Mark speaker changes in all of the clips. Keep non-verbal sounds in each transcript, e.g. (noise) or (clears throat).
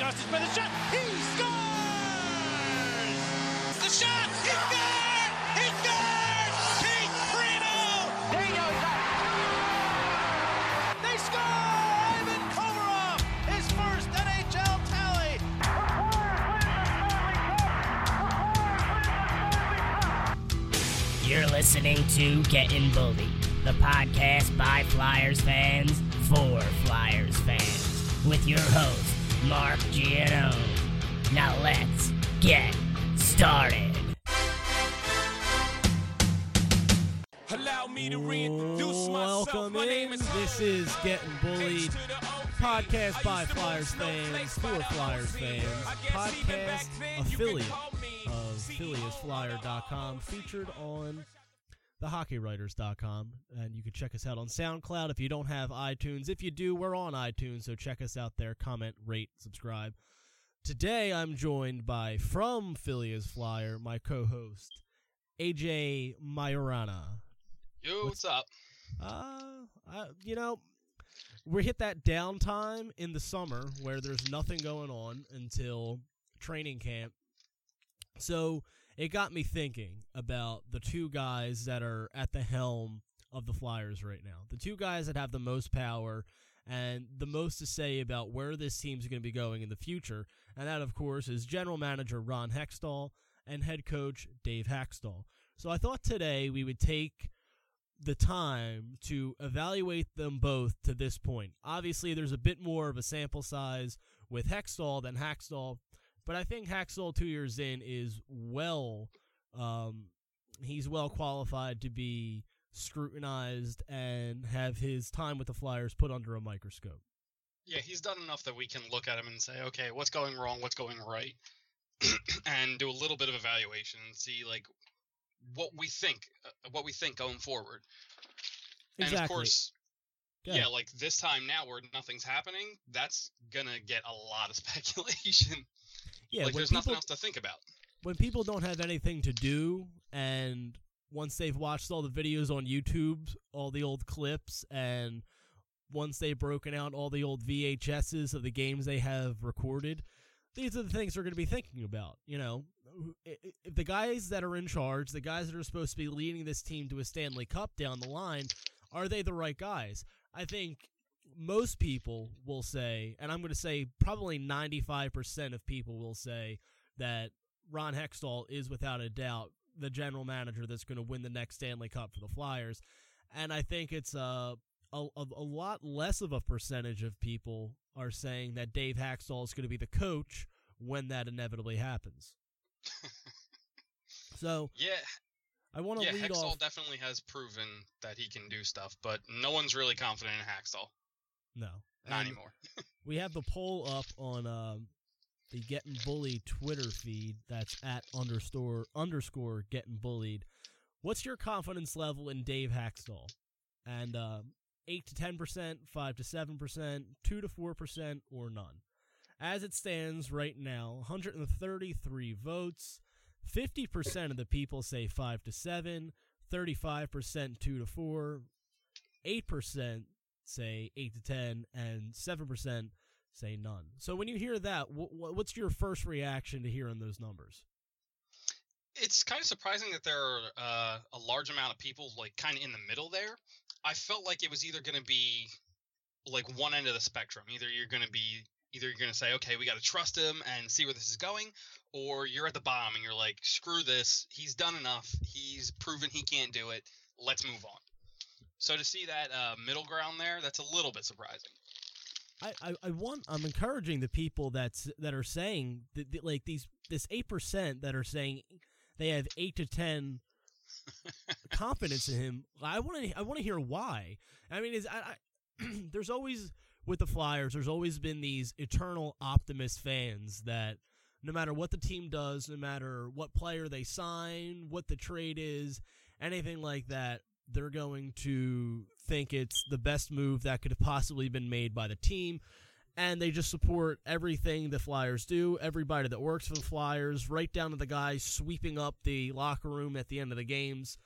Speaker 1: By the shot. He scores! The shot! He scored! He scored! Pete Primo! They score! Ivan Komarov! His first NHL tally!
Speaker 2: You're listening to Getting Bullied, the podcast by Flyers fans for Flyers fans, with your host, Mark Giano. Now let's get started.
Speaker 3: Allow me to reintroduce myself.
Speaker 4: Welcome
Speaker 3: My name
Speaker 4: in.
Speaker 3: is
Speaker 4: This is Getting Bullied, podcast by Flyers fans for Flyers fans, podcast affiliate of PhillyIsFlyer.com, featured on thehockeywriters.com, and you can check us out on SoundCloud if you don't have iTunes. If you do, we're on iTunes, so check us out there. Comment, rate, subscribe. Today, I'm joined by from Philly is Flyer, my co-host AJ Majorana.
Speaker 5: Yo, what's up?
Speaker 4: Uh, I, you know, we hit that downtime in the summer where there's nothing going on until training camp. So it got me thinking about the two guys that are at the helm of the Flyers right now. The two guys that have the most power and the most to say about where this team's going to be going in the future. And that, of course, is general manager Ron Hextall and head coach Dave Hakstol. So I thought today we would take the time to evaluate them both to this point. Obviously, there's a bit more of a sample size with Hextall than Hakstol, but I think Hakstol, two years in, is well. Um, he's well qualified to be scrutinized and have his time with the Flyers put under a microscope.
Speaker 5: Yeah, he's done enough that we can look at him and say, okay, what's going wrong, what's going right, (clears throat) and do a little bit of evaluation and see like what we think, uh, what we think going forward. And
Speaker 4: Exactly.
Speaker 5: of course, yeah, like this time now where nothing's happening, that's gonna get a lot of (laughs) speculation.
Speaker 4: Yeah,
Speaker 5: like
Speaker 4: when
Speaker 5: there's nothing
Speaker 4: people-
Speaker 5: else to think about.
Speaker 4: when people don't have anything to do and once they've watched all the videos on YouTube, all the old clips, and once they've broken out all the old VHSs of the games they have recorded, these are the things they're going to be thinking about. You know, if the guys that are in charge, the guys that are supposed to be leading this team to a Stanley Cup down the line, are they the right guys? I think most people will say, and I'm going to say probably 95% of people will say that Ron Hextall is without a doubt the general manager that's going to win the next Stanley Cup for the Flyers. And I think it's uh, a, a, a lot less of a percentage of people are saying that Dave Hakstol is going to be the coach when that inevitably happens. (laughs) so
Speaker 5: Yeah,
Speaker 4: I want to
Speaker 5: yeah,
Speaker 4: lead
Speaker 5: Hextall
Speaker 4: off.
Speaker 5: definitely has proven that he can do stuff, but no one's really confident in Hakstol.
Speaker 4: No,
Speaker 5: Not
Speaker 4: And
Speaker 5: anymore. (laughs)
Speaker 4: We have the poll up on um, the Getting Bullied Twitter feed. That's at underscore underscore Getting Bullied. What's your confidence level in Dave Hakstol? And um, eight to ten percent, five to seven percent, two to four percent, or none. As it stands right now, 133 votes. 50% of the people say 5 to 7, 35% 2 to 4, 8% say 8 to 10 and 7% say none. So when you hear that, wh- wh- what's your first reaction to hearing those numbers?
Speaker 5: it's kind of surprising that there are uh, a large amount of people like kind of in the middle there. I felt like it was either going to be like one end of the spectrum. Either you're going to be either you're going to say, okay, we got to trust him and see where this is going, or you're at the bottom and you're like, screw this. He's done enough. He's proven he can't do it. Let's move on. So to see that uh, middle ground there, that's a little bit surprising.
Speaker 4: I, I, I want I'm encouraging the people that's that are saying that, that, like these this eight percent that are saying they have eight to ten (laughs) confidence in him. I want to I want to hear why. I mean, is I, I (clears throat) there's always with the Flyers, there's always been these eternal optimist fans that no matter what the team does, no matter what player they sign, what the trade is, anything like that, they're going to think it's the best move that could have possibly been made by the team. And they just support everything the Flyers do, everybody that works for the Flyers, right down to the guys sweeping up the locker room at the end of the games.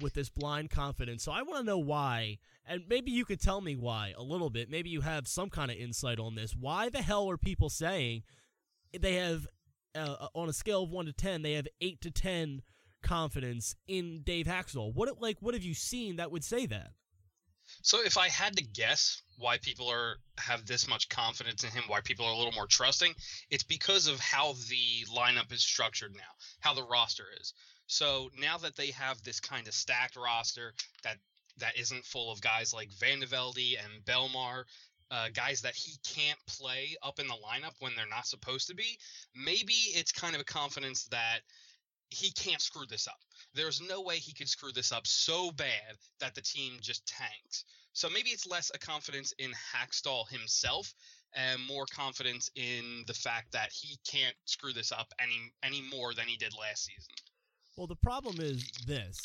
Speaker 4: with this blind confidence. So I want to know why, and maybe you could tell me why a little bit. Maybe you have some kind of insight on this. Why the hell are people saying they have, uh, on a scale of one to ten, they have eight to ten confidence in Dave Hakstol? What like what have you seen that would say that?
Speaker 5: So if I had to guess why people are have this much confidence in him, why people are a little more trusting, it's because of how the lineup is structured now, how the roster is. So now that they have this kind of stacked roster that that isn't full of guys like VandeVelde and Bellemare, uh, guys that he can't play up in the lineup when they're not supposed to be, maybe it's kind of a confidence that he can't screw this up. There's no way he could screw this up so bad that the team just tanks. So maybe it's less a confidence in Hakstol himself and more confidence in the fact that he can't screw this up any any more than he did last season.
Speaker 4: Well, the problem is this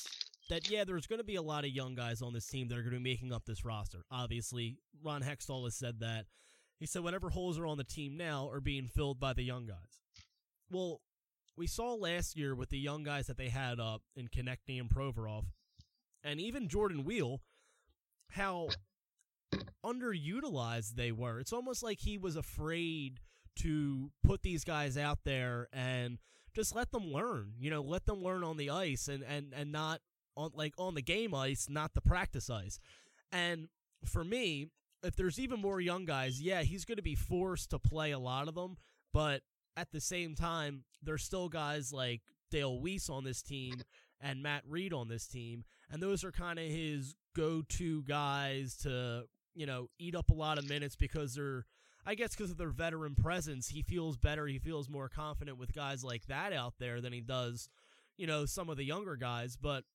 Speaker 4: that yeah, there's going to be a lot of young guys on this team that are going to be making up this roster. Obviously, Ron Hextall has said that. He said whatever holes are on the team now are being filled by the young guys. Well, we saw last year with the young guys that they had up in Konecny and Provorov, and even Jordan Weal, how underutilized they were. It's almost like he was afraid to put these guys out there and just let them learn. You know, let them learn on the ice and and and not on like on the game ice, not the practice ice. And for me, if there's even more young guys, yeah, he's going to be forced to play a lot of them, but at the same time, there's still guys like Dale Weise on this team and Matt Read on this team, and those are kind of his go-to guys to you know eat up a lot of minutes because they're I guess because of their veteran presence, he feels better. He feels more confident with guys like that out there than he does, you know, some of the younger guys. But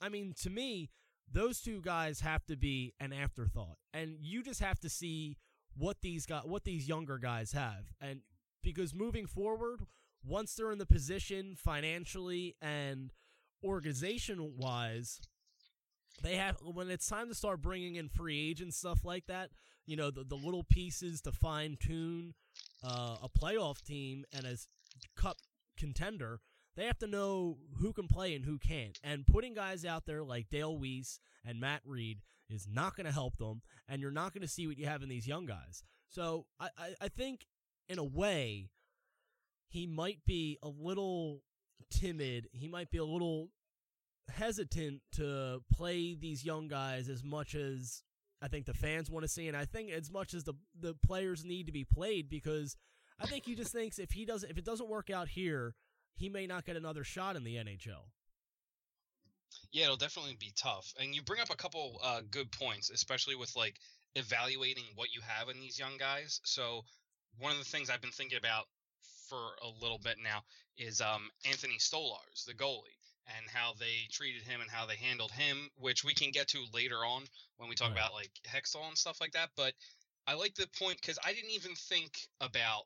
Speaker 4: I mean, to me, those two guys have to be an afterthought, and you just have to see what these guys, what these younger guys have, and because moving forward, once they're in the position financially and organization wise, they have when it's time to start bringing in free agents stuff like that. You know, the, the little pieces to fine tune uh, a playoff team and a cup contender. They have to know who can play and who can't. And putting guys out there like Dale Weise and Matt Read is not going to help them, and you're not going to see what you have in these young guys. So I, I, I think in a way, he might be a little timid. He might be a little hesitant to play these young guys as much as I think the fans want to see, and I think as much as the the players need to be played because I think he just thinks if he doesn't if it doesn't work out here, he may not get another shot in the NHL.
Speaker 5: Yeah, it'll definitely be tough. And you bring up a couple uh, good points, especially with like evaluating what you have in these young guys. So one of the things I've been thinking about for a little bit now is um, Anthony Stolarz, the goalie, and how they treated him and how they handled him, which we can get to later on when we talk
Speaker 4: Right.
Speaker 5: about like Hextall and stuff like that. But I like the point because I didn't even think about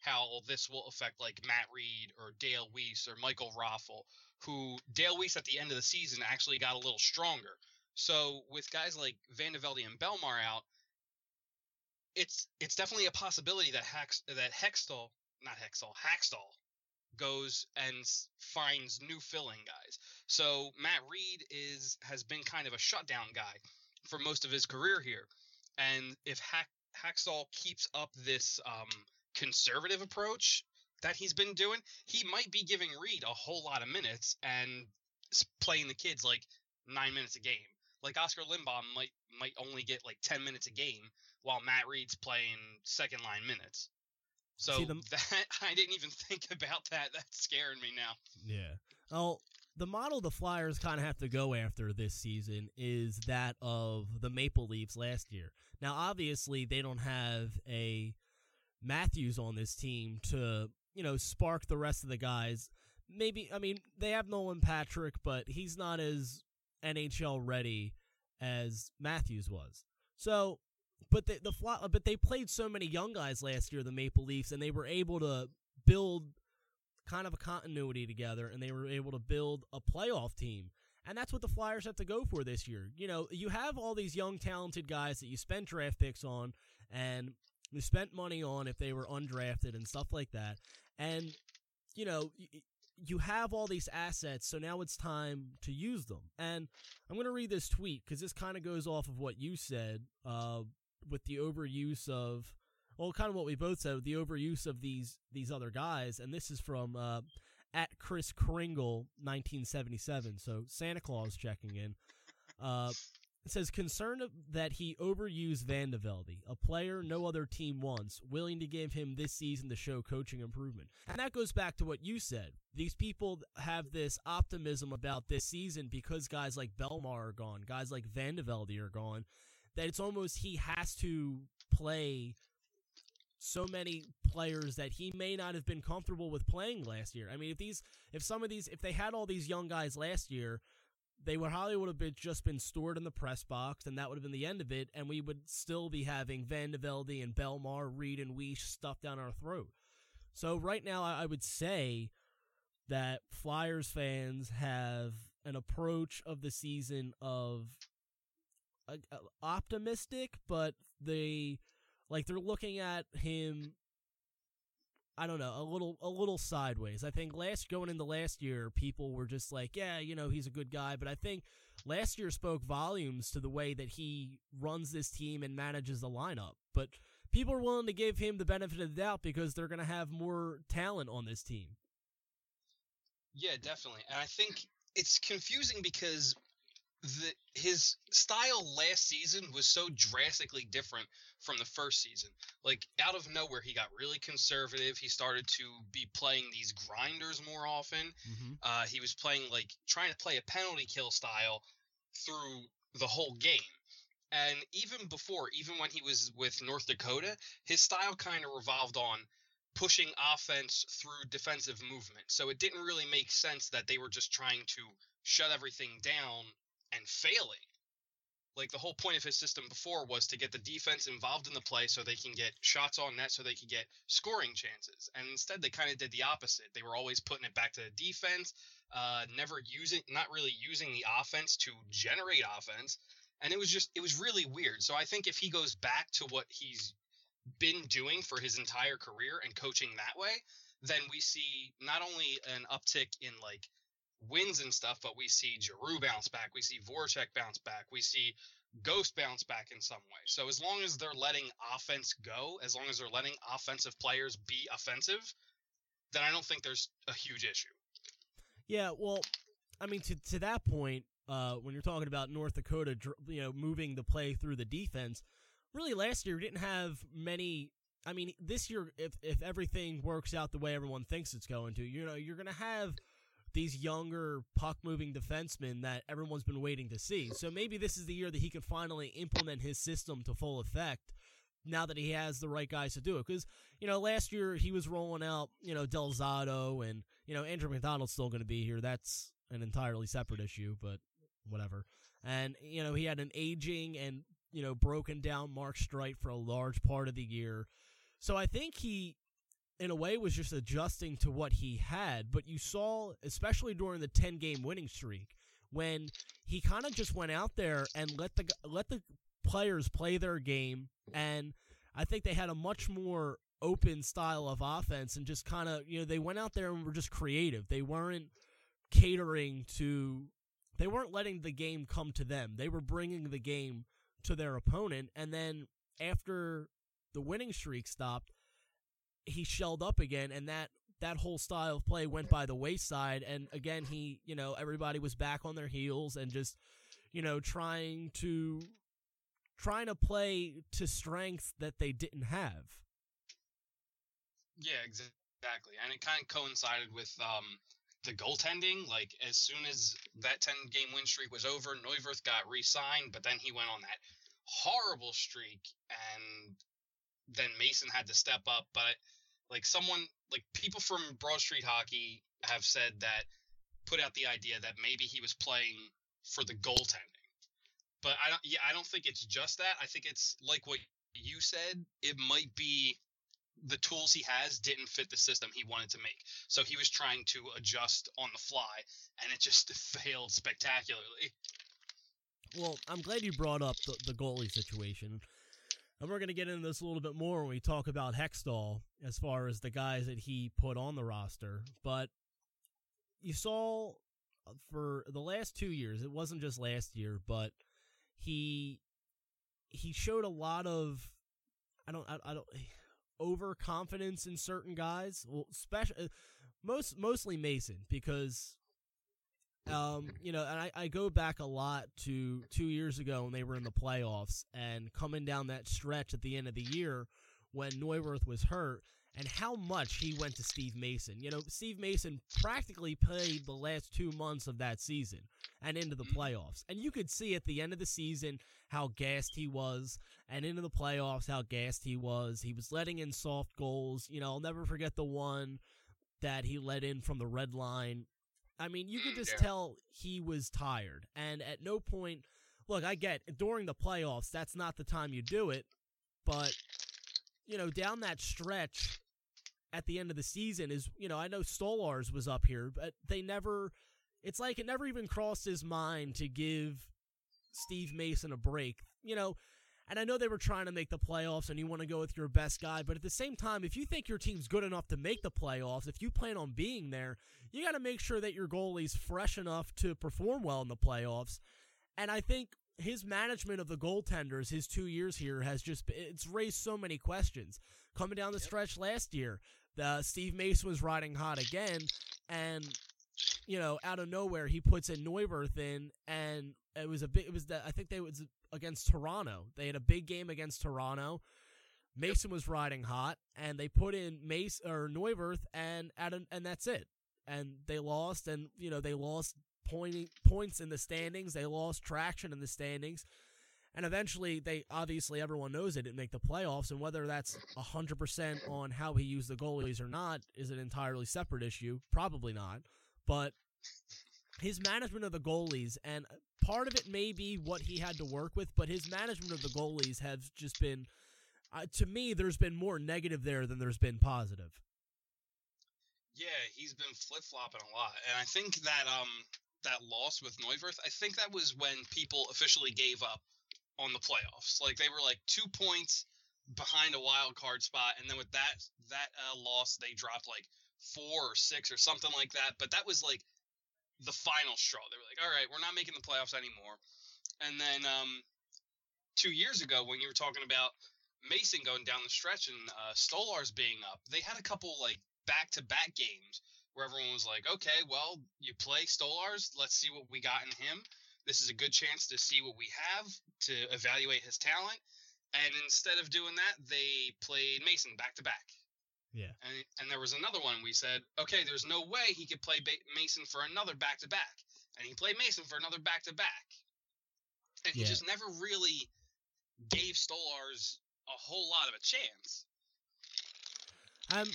Speaker 5: how this will affect like Matt Read or Dale Weise or Michael Raffl, who Dale Weise at the end of the season actually got a little stronger. So with guys like VandeVelde and Bellemare out, it's it's definitely a possibility that Hex that Hextall, not Hextall, Hakstol goes and finds new filling guys. So Matt Read is has been kind of a shutdown guy for most of his career here, and if Hack, Hakstol keeps up this um, conservative approach that he's been doing, he might be giving Read a whole lot of minutes and playing the kids like nine minutes a game. Like Oskar Lindblom might might only get like ten minutes a game, while Matt Read's playing second line minutes. So
Speaker 4: the- (laughs)
Speaker 5: that I didn't even think about that. That's scaring me now.
Speaker 4: Yeah. Well, the model the Flyers kind of have to go after this season is that of the Maple Leafs last year. Now, obviously, they don't have a Matthews on this team to, you know, spark the rest of the guys. Maybe, I mean, they have Nolan Patrick, but he's not as NHL ready as Matthews was. So, but the, the but they played so many young guys last year, the Maple Leafs, and they were able to build kind of a continuity together and they were able to build a playoff team. And that's what the Flyers have to go for this year. You know, you have all these young, talented guys that you spent draft picks on and you spent money on if they were undrafted and stuff like that. And, you know, you have all these assets, so now it's time to use them. And I'm going to read this tweet because this kind of goes off of what you said uh, with the overuse of, well, kind of what we both said, the overuse of these these other guys. And this is from uh, at Chris Kringle, 1977. So Santa Claus checking in. Uh, it says concerned that he overused VandeVelde, a player no other team wants, willing to give him this season to show coaching improvement. And that goes back to what you said. These people have this optimism about this season because guys like Bellemare are gone, guys like VandeVelde are gone, that it's almost he has to play so many players that he may not have been comfortable with playing last year. I mean, if these, if some of these, if they had all these young guys last year, they would probably would have been just been stored in the press box, and that would have been the end of it, and we would still be having VandeVelde and Bellemare, Read, and Weise stuffed down our throat. So right now, I would say that Flyers fans have an approach of the season of uh, uh, optimistic, but they like they're looking at him I don't know, a little a little sideways. I think last going into last year, people were just like, yeah, you know, he's a good guy, but I think last year spoke volumes to the way that he runs this team and manages the lineup. But people are willing to give him the benefit of the doubt because they're going to have more talent on this team.
Speaker 5: Yeah, definitely. And I think it's confusing because the his style last season was so drastically different from the first season. Like out of nowhere, he got really conservative. He started to be playing these grinders more often.
Speaker 4: Mm-hmm.
Speaker 5: Uh, he was playing like trying to play a penalty kill style through the whole game. And even before, even when he was with North Dakota, his style kind of revolved on pushing offense through defensive movement. So it didn't really make sense that they were just trying to shut everything down and failing. Like the whole point of his system before was to get the defense involved in the play so they can get shots on net so they can get scoring chances. And instead they kind of did the opposite. They were always putting it back to the defense, uh, never using not really using the offense to generate offense. And it was just it was really weird. So I think if he goes back to what he's been doing for his entire career and coaching that way, then we see not only an uptick in like wins and stuff, but we see Giroux bounce back, we see Voracek bounce back, we see Ghost bounce back in some way. So as long as they're letting offense go, as long as they're letting offensive players be offensive, then I don't think there's a huge issue.
Speaker 4: Yeah, well, I mean to to that point, uh, when you're talking about North Dakota, you know, moving the play through the defense, really last year we didn't have many. I mean, this year, if if everything works out the way everyone thinks it's going to, you know, you're going to have these younger puck moving defensemen that everyone's been waiting to see. So maybe this is the year that he can finally implement his system to full effect now that he has the right guys to do it. Because, you know, last year he was rolling out, you know, Del Zotto and, you know, Andrew MacDonald's still going to be here. That's an entirely separate issue, but whatever. And, you know, he had an aging and, you know, broken down Mark Streit for a large part of the year. So I think he in a way was just adjusting to what he had. But you saw especially during the 10 game winning streak when he kind of just went out there and let the let the players play their game. And I think they had a much more open style of offense and just kind of you know they went out there and were just creative. They weren't catering to they weren't letting the game come to them. They were bringing the game to their opponent. And then after the winning streak stopped he shelled up again, and that that whole style of play went by the wayside. And again, he, you know, everybody was back on their heels and just, you know, trying to trying to play to strengths that they didn't have.
Speaker 5: Yeah, exactly. And it kind of coincided with um, the goaltending. Like, as soon as that 10 game win streak was over, Neuwirth got re signed, but then he went on that horrible streak, and then Mason had to step up. But like someone like people from Broad Street Hockey have said that put out the idea that maybe he was playing for the goaltending. But I don't yeah, I don't think it's just that. I think it's like what you said, it might be the tools he has didn't fit the system he wanted to make. So he was trying to adjust on the fly and it just (laughs) failed spectacularly.
Speaker 4: Well, I'm glad you brought up the, the goalie situation and we're going to get into this a little bit more when we talk about Hextall as far as the guys that he put on the roster. But you saw uh, for the last two years, it wasn't just last year, but he he showed a lot of I don't I, I don't (sighs) overconfidence in certain guys. Well, special uh, most mostly Mason because um you know and I, I go back a lot to two years ago when they were in the playoffs and coming down that stretch at the end of the year when Neuwirth was hurt and how much he went to Steve Mason. You know, Steve Mason practically played the last two months of that season and into the playoffs. And you could see at the end of the season how gassed he was, and into the playoffs how gassed he was. He was letting in soft goals. You know, I'll never forget the one that he let in from the red line. I mean, you could mm, just
Speaker 5: Yeah.
Speaker 4: tell he was tired. And at no point, look, I get during the playoffs, that's not the time you do it, but you know, down that stretch at the end of the season is, you know, I know Stolarz was up here, but they never, it's like it never even crossed his mind to give Steve Mason a break, you know. And I know they were trying to make the playoffs and you want to go with your best guy, but at the same time, if you think your team's good enough to make the playoffs, if you plan on being there, you got to make sure that your goalie's fresh enough to perform well in the playoffs. And I think his management of the goaltenders, his two years here, has just it's raised so many questions. Coming down the stretch last year, the Steve Mason was riding hot again, and you know, out of nowhere, he puts in Neuwirth in, and it was a big. It was the I think they was against Toronto. They had a big game against Toronto. Mason was riding hot, and they put in Mace or Neuwirth, and an, and that's it. And they lost, and you know they lost pointing points in the standings. They lost traction in the standings. And eventually, they obviously everyone knows they didn't make the playoffs, and whether that's hundred percent on how he used the goalies or not is an entirely separate issue. Probably not, but his management of the goalies, and part of it may be what he had to work with, but his management of the goalies has just been, uh, to me, there's been more negative there than there's been positive.
Speaker 5: Yeah, he's been flip flopping a lot, and I think that um that loss with Neuwirth, I think that was when people officially gave up on the playoffs. Like they were like two points behind a wild card spot, and then with that that uh, loss, they dropped like four or six or something like that. But that was like the final straw. They were like, all right, we're not making the playoffs anymore. And then um two years ago, when you were talking about Mason going down the stretch and uh, Stolarz being up, they had a couple like back to back games where everyone was like, okay, well, you play Stolarz, let's see what we got in him. This is a good chance to see what we have to evaluate his talent. And instead of doing that, they played Mason back to back.
Speaker 4: Yeah.
Speaker 5: And, and there was another one we said, okay, there's no way he could play ba- Mason for another back to back. And he played Mason for another back to back. And he
Speaker 4: Yeah.
Speaker 5: just never really gave Stolarz a whole lot of a chance.
Speaker 4: Um,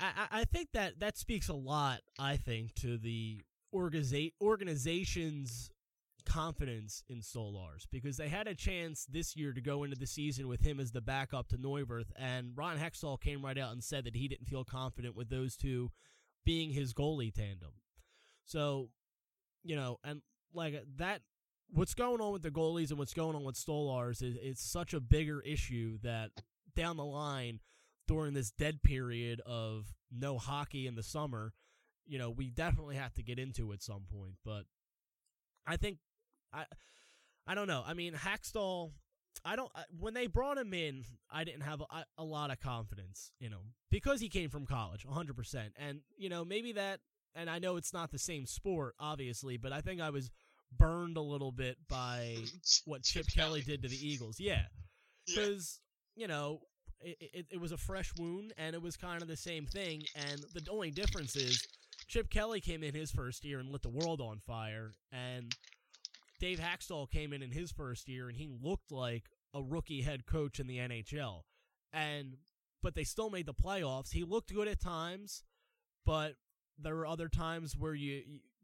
Speaker 4: I, I, I think that that speaks a lot. I think to the organiza- organization's confidence in Stolarz because they had a chance this year to go into the season with him as the backup to Neuwirth, and Ron Hextall came right out and said that he didn't feel confident with those two being his goalie tandem. So, you know, and like that, what's going on with the goalies and what's going on with Stolarz is it's such a bigger issue that down the line during this dead period of no hockey in the summer, you know, we definitely have to get into at some point. But I think I I don't know. I mean, Hakstol. I don't. I, when they brought him in, I didn't have a, a lot of confidence in him because he came from college, 100. percent And you know, maybe that. And I know it's not the same sport, obviously, but I think I was burned a little bit by (laughs) what Chip, Kelly did to the Eagles. Yeah,
Speaker 5: Yeah.
Speaker 4: because you know it, it, it was a fresh wound and it was kind of the same thing and the only difference is chip kelly came in his first year and lit the world on fire and dave hakstol came in in his first year and he looked like a rookie head coach in the nhl and but they still made the playoffs he looked good at times but there were other times where you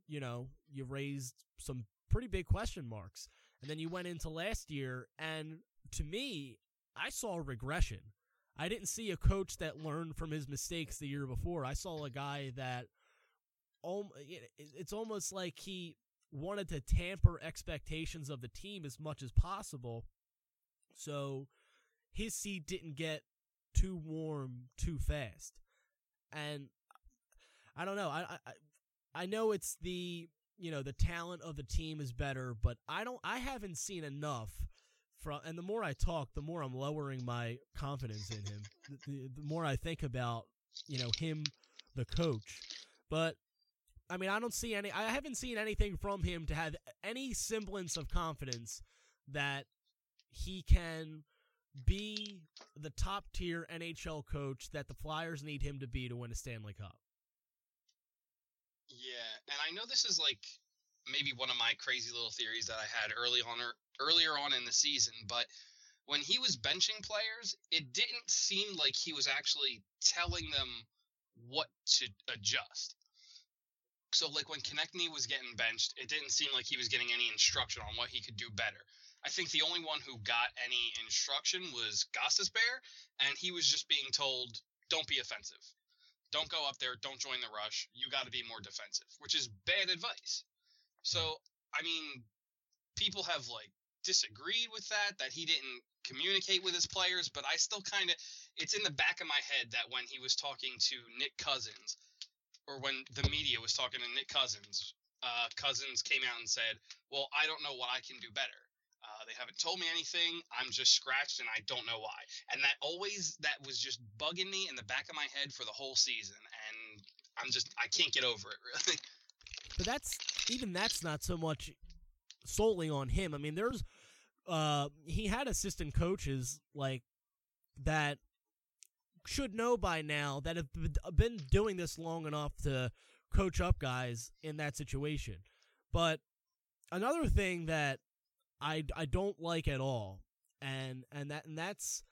Speaker 4: you, know you raised some pretty big question marks and then you went into last year and to me I saw regression. I didn't see a coach that learned from his mistakes the year before. I saw a guy that it's almost like he wanted to tamper expectations of the team as much as possible. So his seat didn't get too warm too fast. And I don't know. I, I I know it's the you know the talent of the team is better, but I don't. I haven't seen enough from. And the more I talk, the more I'm lowering my confidence in him. the, the, the more I think about you know him, the coach. But I mean, I don't see any. I haven't seen anything from him to have any semblance of confidence that he can be the top tier NHL coach that the Flyers need him to be to win a Stanley Cup.
Speaker 5: Yeah, and I know this is like maybe one of my crazy little theories that I had early on or earlier on in the season, but when he was benching players, it didn't seem like he was actually telling them what to adjust. So like when Konecny was getting benched, it didn't seem like he was getting any instruction on what he could do better. I think the only one who got any instruction was Gostisbehere, and he was just being told, "Don't be offensive. Don't go up there. Don't join the rush. You got to be more defensive," which is bad advice. So, I mean, people have like disagreed with that that he didn't communicate with his players, but I still kind of it's in the back of my head that when he was talking to Nick Cousins or when the media was talking to Nick Cousins, uh, Cousins came out and said, "Well, I don't know what I can do better. Uh, they haven't told me anything. I'm just scratched, and I don't know why." And that always that was just bugging me in the back of my head for the whole season, and I'm just I can't get over it (laughs) really.
Speaker 4: But that's even that's not so much solely on him. I mean, there's uh he had assistant coaches like that should know by now that have been doing this long enough to coach up guys in that situation. But another thing that I I don't like at all and and that and that's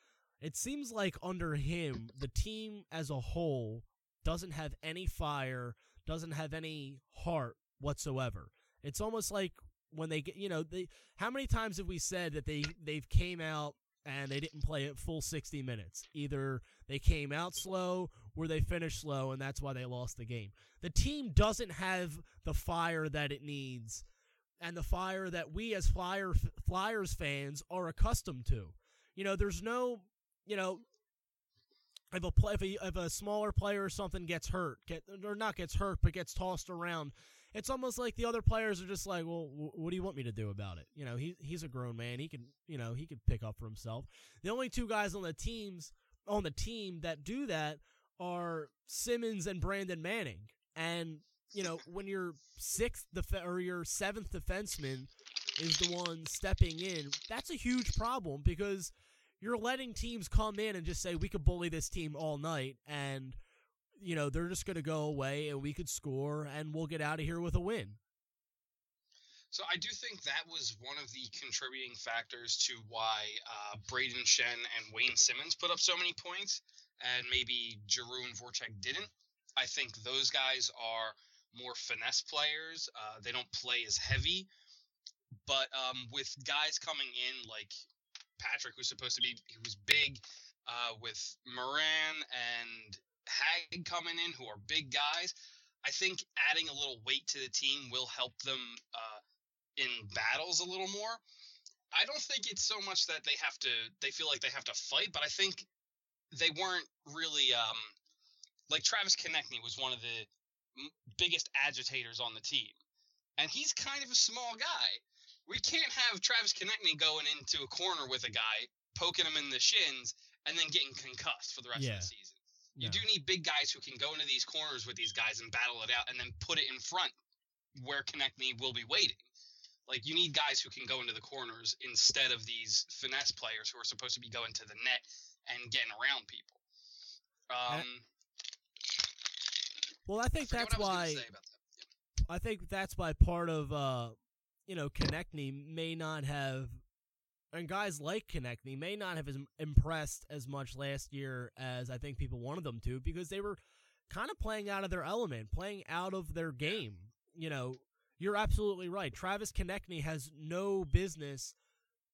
Speaker 4: it seems like under him the team as a whole doesn't have any fire, doesn't have any heart whatsoever. It's almost like when they get, you know, they how many times have we said that they they've came out and they didn't play it full 60 minutes. Either they came out slow or they finished slow and that's why they lost the game. The team doesn't have the fire that it needs and the fire that we as Flyer Flyers fans are accustomed to. You know, there's no, you know, if a play, if a, if a smaller player or something gets hurt, get or not gets hurt, but gets tossed around, it's almost like the other players are just like, well, wh- what do you want me to do about it? You know, he he's a grown man. He can, you know, he can pick up for himself. The only two guys on the teams on the team that do that are Simmonds and Brandon Manning. And you know, when your sixth def- or your seventh defenseman is the one stepping in, that's a huge problem because you're letting teams come in and just say we could bully this team all night and you know they're just going to go away and we could score and we'll get out of here with a win.
Speaker 5: So I do think that was one of the contributing factors to why uh, Brayden Schenn and Wayne Simmonds put up so many points, and maybe Giroux and Voracek didn't. I think those guys are more finesse players. Uh, they don't play as heavy, but um, with guys coming in like Patrick, who's supposed to be, was big, uh, with Morin and Hagg coming in, who are big guys. I think adding a little weight to the team will help them uh, in battles a little more. I don't think it's so much that they have to, they feel like they have to fight, but I think they weren't really um, like Travis Konecny was one of the m- biggest agitators on the team, and he's kind of a small guy. We can't have Travis Konecny going into a corner with a guy, poking him in the shins, and then getting concussed for the rest
Speaker 4: Yeah.
Speaker 5: of the season. You do need big guys who can go into these corners with these guys and battle it out, and then put it in front where Konecny will be waiting. Like you need guys who can go into the corners instead of these finesse players who are supposed to be going to the net and getting around people. Um,
Speaker 4: Well, I think
Speaker 5: forget
Speaker 4: that's
Speaker 5: I
Speaker 4: why
Speaker 5: gonna say about that.
Speaker 4: I think that's why part of uh you know Konecny may not have and guys like Konecny may not have as impressed as much last year as I think people wanted them to because they were kind of playing out of their element, playing out of their game. You know, you're absolutely right. Travis Konecny has no business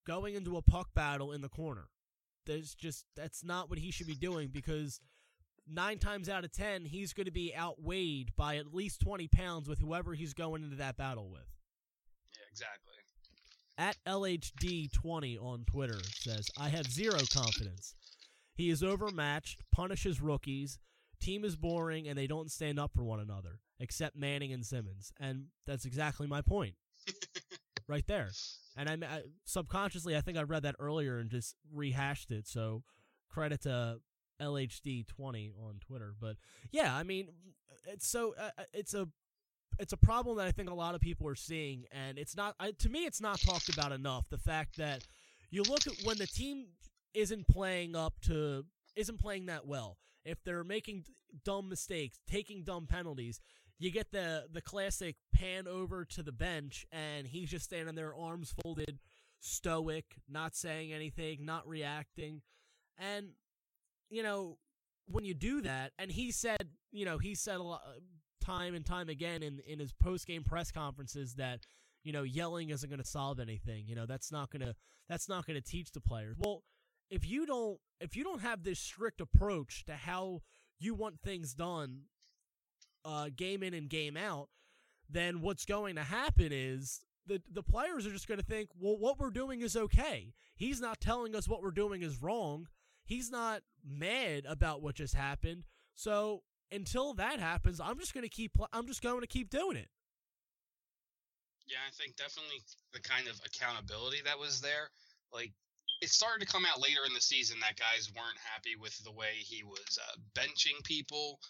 Speaker 4: going into a puck battle in the corner. There's just that's not what he should be doing because nine times out of ten, he's going to be outweighed by at least 20 pounds with whoever he's going into that battle with.
Speaker 5: Yeah, exactly.
Speaker 4: At LHD20 on Twitter says, I have zero confidence. He is overmatched, punishes rookies, team is boring and they don't stand up for one another, except Manning and Simmonds. And that's exactly my point. (laughs) right there. And I, I subconsciously, I think I read that earlier and just rehashed it. So credit to LHD20 on Twitter. But yeah, I mean, it's so uh, uh, it's a it's a problem that I think a lot of people are seeing, and it's not I, to me. It's not talked about enough. The fact that you look at when the team isn't playing up to isn't playing that well. If they're making dumb mistakes, taking dumb penalties, you get the the classic pan over to the bench, and he's just standing there, arms folded, stoic, not saying anything, not reacting, and you know when you do that, and he said, you know, he said a lot, time and time again in in his post game press conferences that you know yelling isn't going to solve anything. You know that's not going to that's not to teach the players. Well, if you don't if you don't have this strict approach to how you want things done, uh, game in and game out, then what's going to happen is the the players are just going to think, well, what we're doing is okay. He's not telling us what we're doing is wrong. He's not mad about what just happened. So until that happens, I'm just going to keep. I'm just going to keep doing it.
Speaker 5: Yeah, I think definitely the kind of accountability that was there, like it started to come out later in the season that guys weren't happy with the way he was uh, benching people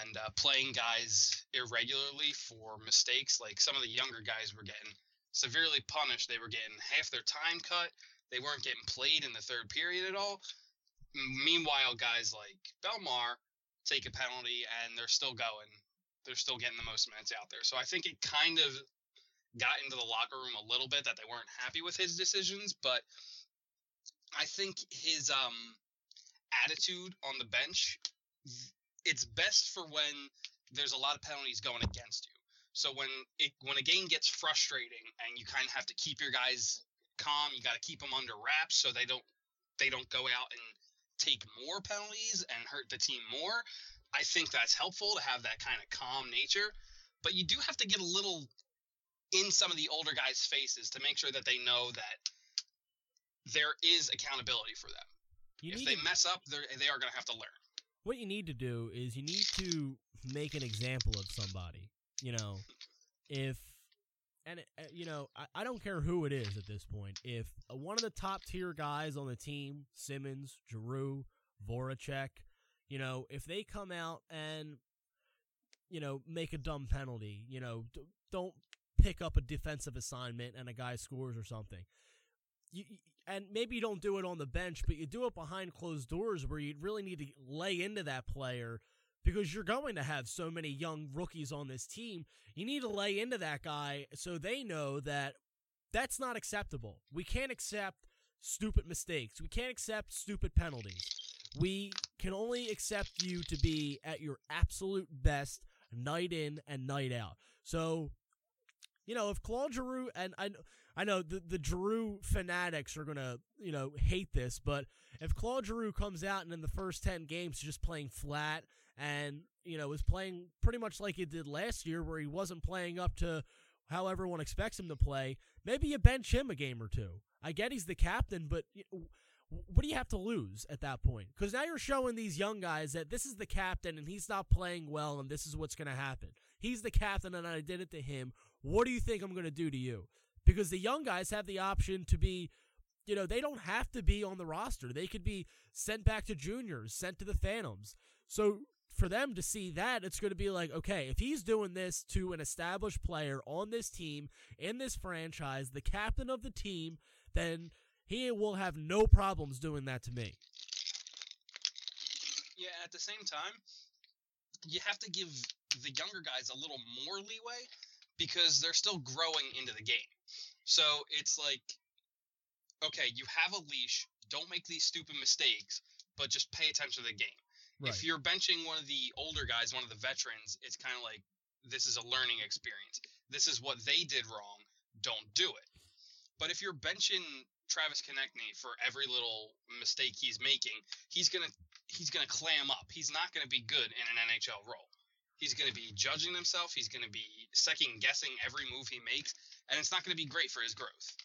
Speaker 5: and uh, playing guys irregularly for mistakes. Like some of the younger guys were getting severely punished. They were getting half their time cut. They weren't getting played in the third period at all. Meanwhile, guys like Bellemare take a penalty and they're still going. They're still getting the most minutes out there. So I think it kind of got into the locker room a little bit that they weren't happy with his decisions, but I think his um attitude on the bench it's best for when there's a lot of penalties going against you. So when it when a game gets frustrating and you kind of have to keep your guys calm, you got to keep them under wraps so they don't they don't go out and take more penalties and hurt the team more. I think that's helpful to have that kind of calm nature, but you do have to get a little in some of the older guys' faces to make sure that they know that there is accountability for them. You if they to, mess up, they are going to have to learn.
Speaker 4: What you need to do is you need to make an example of somebody. You know, (laughs) if and uh, you know, I, I, don't care who it is at this point. If uh, one of the top tier guys on the team, Simmonds, Giroux, Voracek, you know, if they come out and you know make a dumb penalty, you know, d- don't pick up a defensive assignment and a guy scores or something. You, and maybe you don't do it on the bench, but you do it behind closed doors where you really need to lay into that player because you're going to have so many young rookies on this team. You need to lay into that guy so they know that that's not acceptable. We can't accept stupid mistakes. We can't accept stupid penalties. We can only accept you to be at your absolute best night in and night out. So, you know, if Claude Giroux and I I know the the Giroux fanatics are gonna you know hate this, but if Claude Giroux comes out and in the first ten games just playing flat and you know was playing pretty much like he did last year, where he wasn't playing up to how everyone expects him to play. Maybe you bench him a game or two. I get he's the captain, but what do you have to lose at that point? Because now you're showing these young guys that this is the captain and he's not playing well, and this is what's going to happen. He's the captain, and I did it to him. What do you think I'm going to do to you? Because the young guys have the option to be you know, they don't have to be on the roster. They could be sent back to juniors, sent to the Phantoms. So for them to see that, it's going to be like, okay, if he's doing this to an established player on this team, in this franchise, the captain of the team, then he will have no problems doing that to me.
Speaker 5: Yeah, at the same time, you have to give the younger guys a little more leeway because they're still growing into the game. So it's like, okay, you have a leash. Don't make these stupid mistakes, but just pay attention to the game. Right. If you're benching one of the older guys, one of the veterans, it's kind of like this is a learning experience. This is what they did wrong. Don't do it. But if you're benching Travis Konecny for every little mistake he's making, he's gonna he's gonna clam up. He's not gonna be good in an NHL role. He's gonna be judging himself. He's gonna be second guessing every move he makes, and it's not gonna be great for his growth.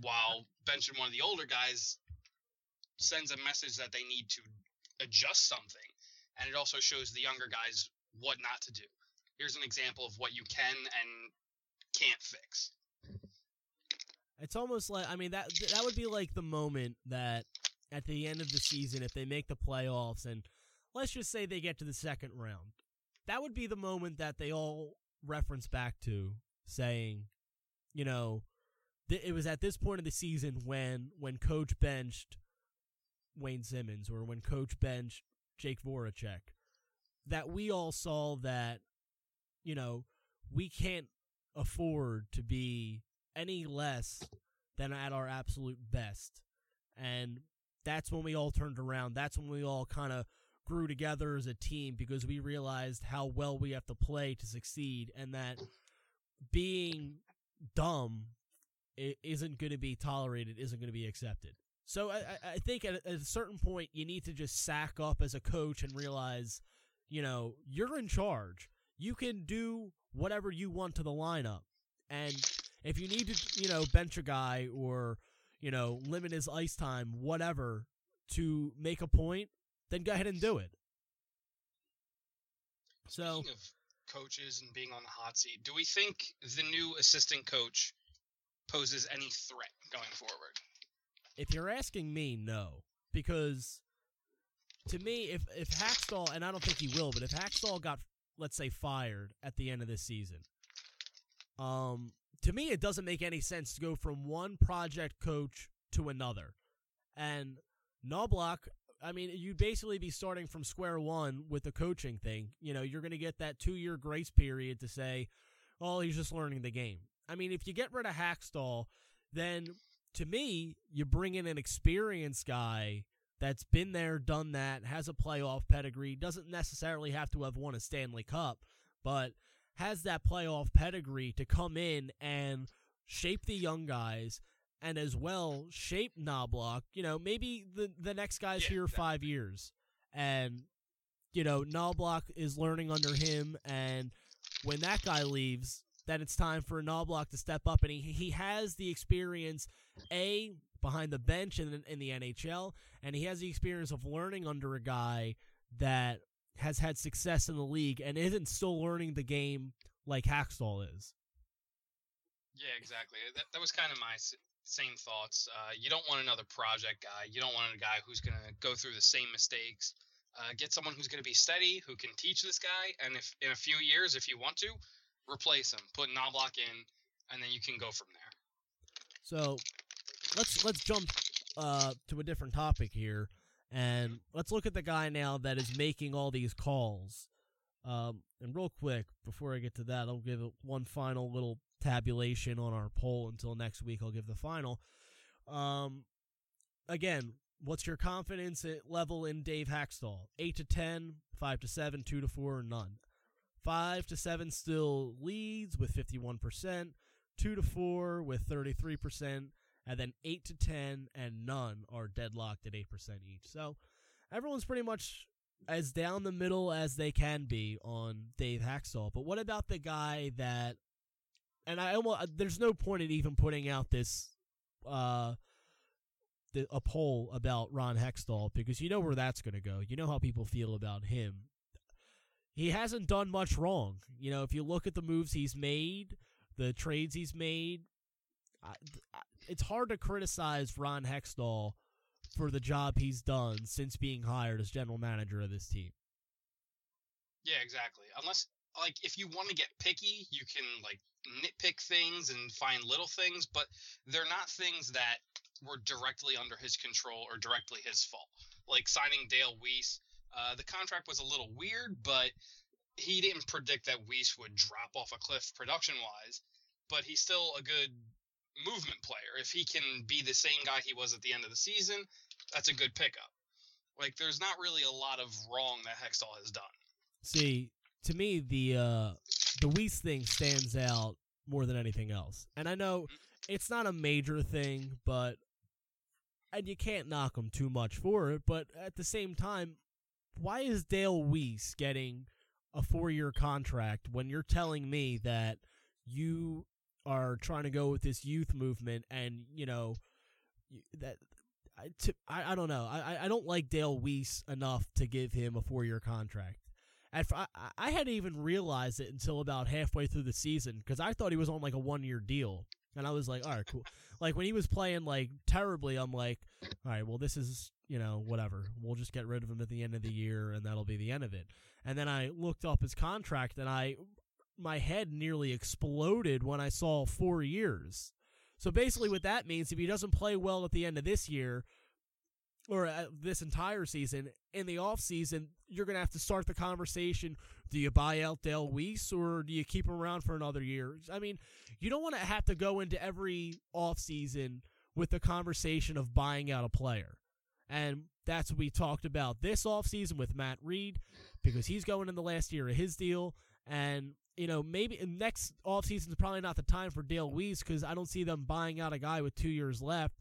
Speaker 5: While benching one of the older guys sends a message that they need to adjust something and it also shows the younger guys what not to do. Here's an example of what you can and can't fix.
Speaker 4: It's almost like I mean that that would be like the moment that at the end of the season if they make the playoffs and let's just say they get to the second round. That would be the moment that they all reference back to saying, you know, th- it was at this point of the season when when coach benched Wayne Simmonds or when coach benched Jake Voracek that we all saw that you know, we can't afford to be any less than at our absolute best. And that's when we all turned around. That's when we all kind of grew together as a team because we realized how well we have to play to succeed and that being dumb isn't going to be tolerated, isn't going to be accepted. So I, I- think at a, certain point, you need to just sack up as a coach and realize, you know, you're in charge. You can do whatever you want to the lineup. And if you need to, you know, bench a guy or, you know, limit his ice time, whatever, to make a point, then go ahead and do it. So,
Speaker 5: coaches and being on the hot seat, do we think the new assistant coach poses any threat going forward?
Speaker 4: If you're asking me, no, because to me, if if Hakstol and I don't think he will, but if Hakstol got let's say fired at the end of this season, um, to me it doesn't make any sense to go from one project coach to another, and Knoblauch. I mean, you'd basically be starting from square one with the coaching thing. You know, you're going to get that two year grace period to say, oh, he's just learning the game. I mean, if you get rid of Hakstol, then to me, you bring in an experienced guy that's been there, done that, has a playoff pedigree, doesn't necessarily have to have won a Stanley Cup, but has that playoff pedigree to come in and shape the young guys and as well shape Knoblauch. You know, maybe the the next guy's
Speaker 5: Yeah,
Speaker 4: here five years and you know, Knoblauch is learning under him and when that guy leaves, then it's time for Knoblauch to step up and he he has the experience a behind the bench in, in the NHL, and he has the experience of learning under a guy that has had success in the league and isn't still learning the game like Hakstol is.
Speaker 5: Yeah, exactly. That, that was kind of my same thoughts. Uh, you don't want another project guy. You don't want a guy who's going to go through the same mistakes. Uh, get someone who's going to be steady, who can teach this guy, and if in a few years, if you want to, replace him, put Knoblauch in, and then you can go from there.
Speaker 4: So let's let's jump uh, to a different topic here, and let's look at the guy now that is making all these calls. Um, and real quick, before I get to that, I'll give one final little tabulation on our poll until next week. I'll give the final. Um, again, what's your confidence level in Dave Hakstol? Eight to ten, five to seven, two to four, or none. Five to seven still leads with fifty-one percent two to four with 33%, and then eight to 10 and none are deadlocked at 8% each. So everyone's pretty much as down the middle as they can be on Dave Hakstol. But what about the guy that, and I almost, there's no point in even putting out this, uh, the, a poll about Ron Hextall because you know where that's going to go. You know how people feel about him. He hasn't done much wrong. You know, if you look at the moves he's made, the trades he's made. It's hard to criticize Ron Hextall for the job he's done since being hired as general manager of this team.
Speaker 5: Yeah, exactly. Unless like if you want to get picky, you can like nitpick things and find little things, but they're not things that were directly under his control or directly his fault. Like signing Dale Weise, uh, the contract was a little weird, but he didn't predict that Weise would drop off a cliff production wise. But he's still a good movement player. If he can be the same guy he was at the end of the season, that's a good pickup. Like there's not really a lot of wrong that Hextall has done.
Speaker 4: See, to me, the uh, the Weise thing stands out more than anything else. And I know it's not a major thing, but and you can't knock him too much for it. But at the same time, why is Dale Weise getting a four year contract when you're telling me that you are trying to go with this youth movement and you know that I, I, don't know. I, I- don't like Dale Weise enough to give him a four year contract. At, I, I hadn't even realized it until about halfway through the season because I thought he was on like a one year deal. And I was like, all right, cool. like when he was playing like terribly, I'm like, all right, well, this is, you know, whatever. We'll just get rid of him at the end of the year and that'll be the end of it. And then I looked up his contract and I, my head nearly exploded when I saw four years. So basically, what that means, if he doesn't play well at the end of this year, or uh, this entire season, in the off season, you're going to have to start the conversation. Do you buy out Dale Weise or do you keep him around for another year? I mean, you don't want to have to go into every off season with the conversation of buying out a player. And that's what we talked about this off season with Matt Read because he's going in the last year of his deal. And, you know, maybe next offseason is probably not the time for Dale Weise because I don't see them buying out a guy with two years left.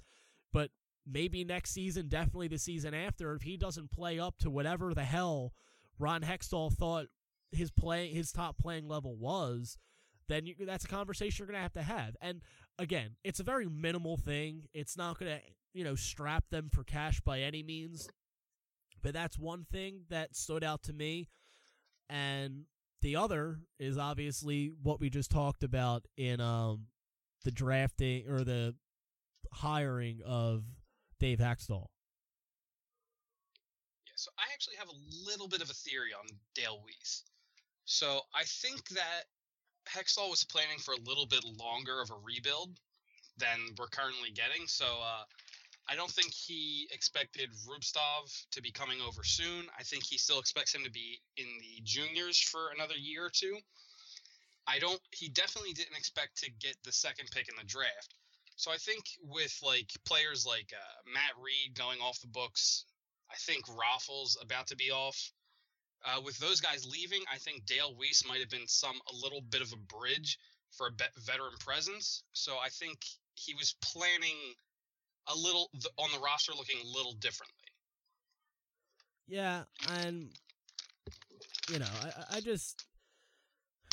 Speaker 4: But maybe next season, definitely the season after, if he doesn't play up to whatever the hell Ron Hextall thought his play his top playing level was, then you, that's a conversation you're going to have to have. And again, it's a very minimal thing. It's not going to, you know, strap them for cash by any means. But that's one thing that stood out to me. And the other is obviously what we just talked about in um the drafting or the hiring of Dave Hakstol.
Speaker 5: Yeah, so I actually have a little bit of a theory on Dale Weise. So I think that Hextall was planning for a little bit longer of a rebuild than we're currently getting. So uh, I don't think he expected Rubtsov to be coming over soon. I think he still expects him to be in the juniors for another year or two. I don't. He definitely didn't expect to get the second pick in the draft. So I think with like players like uh, Matt Read going off the books, I think Raffl's about to be off. Uh, with those guys leaving, I think Dale Weise might have been some a little bit of a bridge for a veteran presence. So I think he was planning a little on the roster looking a little differently.
Speaker 4: Yeah, and you know, I- I just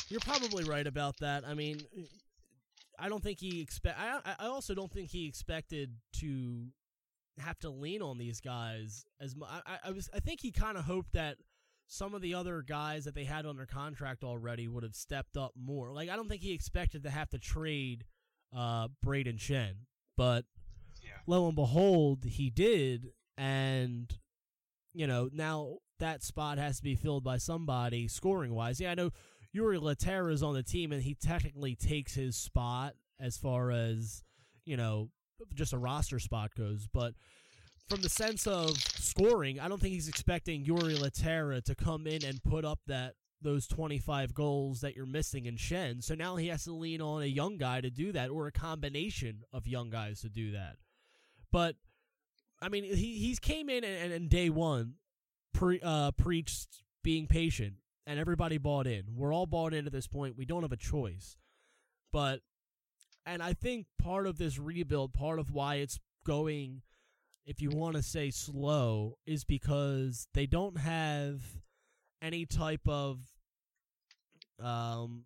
Speaker 4: you're probably right about that. I mean, I don't think he expect. I I also don't think he expected to have to lean on these guys as much. I, I was. I think he kind of hoped that some of the other guys that they had under contract already would have stepped up more. Like I don't think he expected to have to trade uh Brayden Schenn, but
Speaker 5: Yeah.
Speaker 4: lo and behold, he did, and you know now that spot has to be filled by somebody scoring wise. Yeah, I know Jori Lehtera is on the team, and he technically takes his spot as far as you know just a roster spot goes, but. From the sense of scoring, I don't think he's expecting Jori Lehtera to come in and put up that those 25 goals that you're missing in Schenn. So now he has to lean on a young guy to do that or a combination of young guys to do that. But I mean, he he's came in and, and, and day one pre, uh, preached being patient, and everybody bought in. We're all bought in at this point. We don't have a choice. But and I think part of this rebuild, part of why it's going, if you want to say slow, is because they don't have any type of um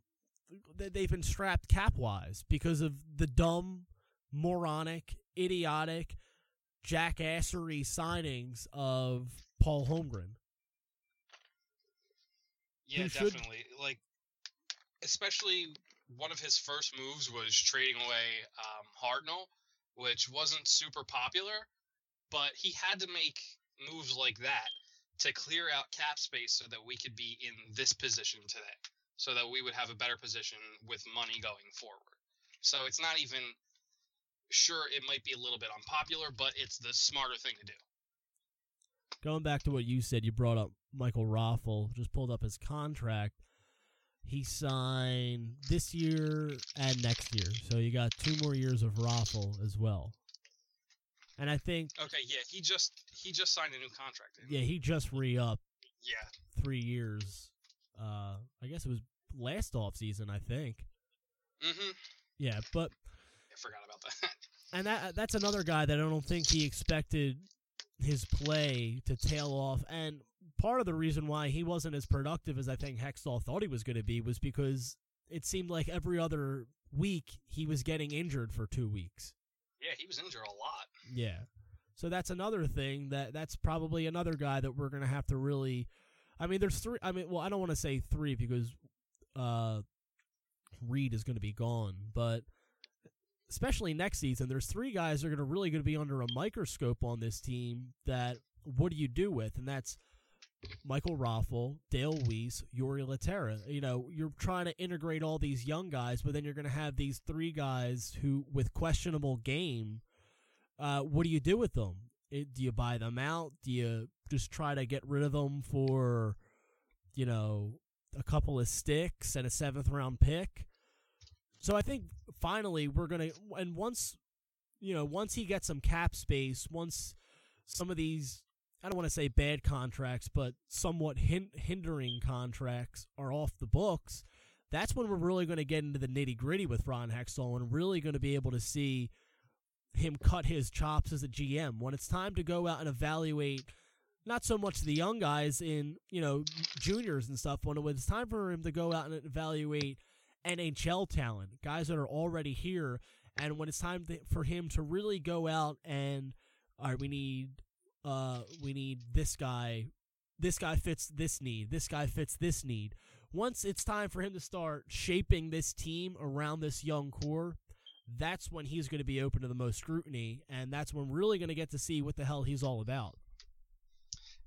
Speaker 4: they- they've been strapped cap wise because of the dumb moronic idiotic jackassery signings of Paul Holmgren.
Speaker 5: Yeah,
Speaker 4: Who should-
Speaker 5: definitely. Like, especially one of his first moves was trading away um, Hartnell, which wasn't super popular, but he had to make moves like that to clear out cap space so that we could be in this position today, so that we would have a better position with money going forward. So it's not even sure it might be a little bit unpopular, but it's the smarter thing to do.
Speaker 4: Going back to what you said, you brought up Michael Raffl, just pulled up his contract. He signed this year and next year. So you got two more years of Raffl as well. And I think
Speaker 5: Okay, yeah, he just he just signed a new contract.
Speaker 4: yeah, he just re upped
Speaker 5: Yeah.
Speaker 4: three years. Uh I guess it was last off season, I think.
Speaker 5: Mm-hmm.
Speaker 4: Yeah, but
Speaker 5: I forgot about that. (laughs)
Speaker 4: and that that's another guy that I don't think he expected his play to tail off. And part of the reason why he wasn't as productive as I think Hextall thought he was going to be was because it seemed like every other week he was getting injured for two weeks.
Speaker 5: yeah, he was injured a lot.
Speaker 4: Yeah. So that's another thing that that's probably another guy that we're gonna have to really. I mean, there's three. I mean, well, I don't want to say three because uh, Read is going to be gone, but especially next season, there's three guys that are going to really going to be under a microscope on this team. That what do you do with? And that's Michael Raffl, Dale Weise, Jori Lehtera. You know, you're trying to integrate all these young guys, but then you're going to have these three guys who with questionable game. Uh, what do you do with them? It, do you buy them out? Do you just try to get rid of them for, you know, a couple of sticks and a seventh round pick? So I think finally we're gonna, and once, you know, once he gets some cap space, once some of these, I don't want to say bad contracts, but somewhat hin- hindering contracts are off the books. That's when we're really going to get into the nitty gritty with Ron Hextall and really going to be able to see him cut his chops as a GM. When it's time to go out and evaluate not so much the young guys in, you know, juniors and stuff, when it's time for him to go out and evaluate NHL talent, guys that are already here, and when it's time to, for him to really go out and all right, we need uh we need this guy this guy fits this need, this guy fits this need. Once it's time for him to start shaping this team around this young core, that's when he's going to be open to the most scrutiny, and that's when we're really going to get to see what the hell he's all about.